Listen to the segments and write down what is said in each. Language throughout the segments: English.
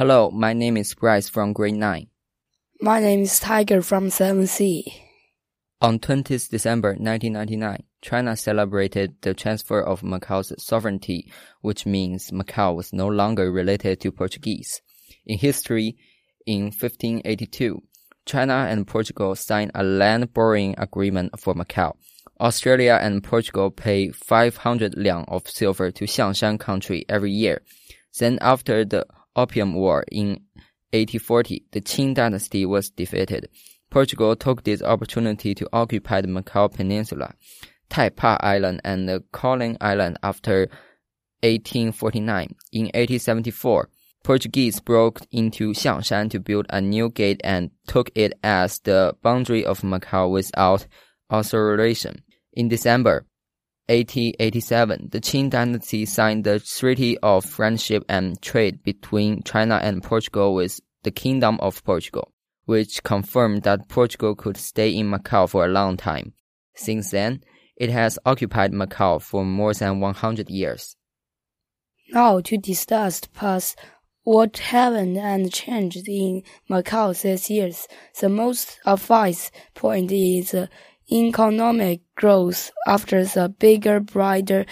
Hello, my name is Bryce from grade 9. My name is Tiger from 7C. On 20th December 1999, China celebrated the transfer of Macau's sovereignty, which means Macau was no longer related to Portuguese. In history, in 1582, China and Portugal signed a land borrowing agreement for Macau. Australia and Portugal pay 500 liang of silver to Xiangshan country every year. Then after the Opium War in 1840, the Qing dynasty was defeated. Portugal took this opportunity to occupy the Macau Peninsula, Taipa Island and the Island after 1849. In 1874, Portuguese broke into Xiangshan to build a new gate and took it as the boundary of Macau without authorization. In December 1887, the Qing dynasty signed the Treaty of Friendship and Trade between China and Portugal with the Kingdom of Portugal, which confirmed that Portugal could stay in Macau for a long time. Since then, it has occupied Macau for more than 100 years. Now, to discuss past, what happened and changed in Macau these years, the most obvious point is economic growth after the bigger, brighter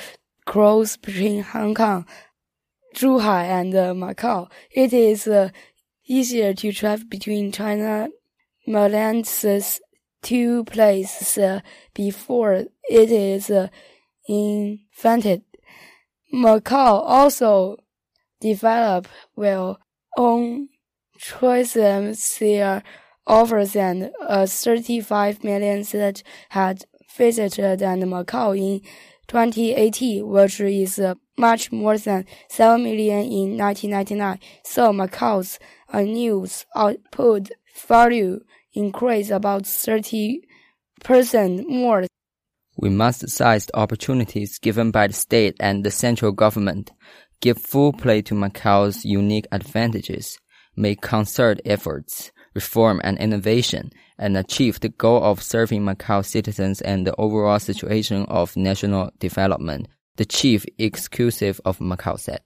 growth between Hong Kong, Zhuhai, and uh, Macau. It is uh, easier to travel between China Malaysia's two places uh, before it is uh, invented. Macau also developed well on choices there offers and uh, 35 million that had visited and Macau in 2018, which is uh, much more than 7 million in 1999. So Macau's uh, news output value increased about 30% more. We must seize the opportunities given by the state and the central government, give full play to Macau's unique advantages, make concerted efforts reform and innovation, and achieve the goal of serving Macau citizens and the overall situation of national development, the chief executive of Macau said.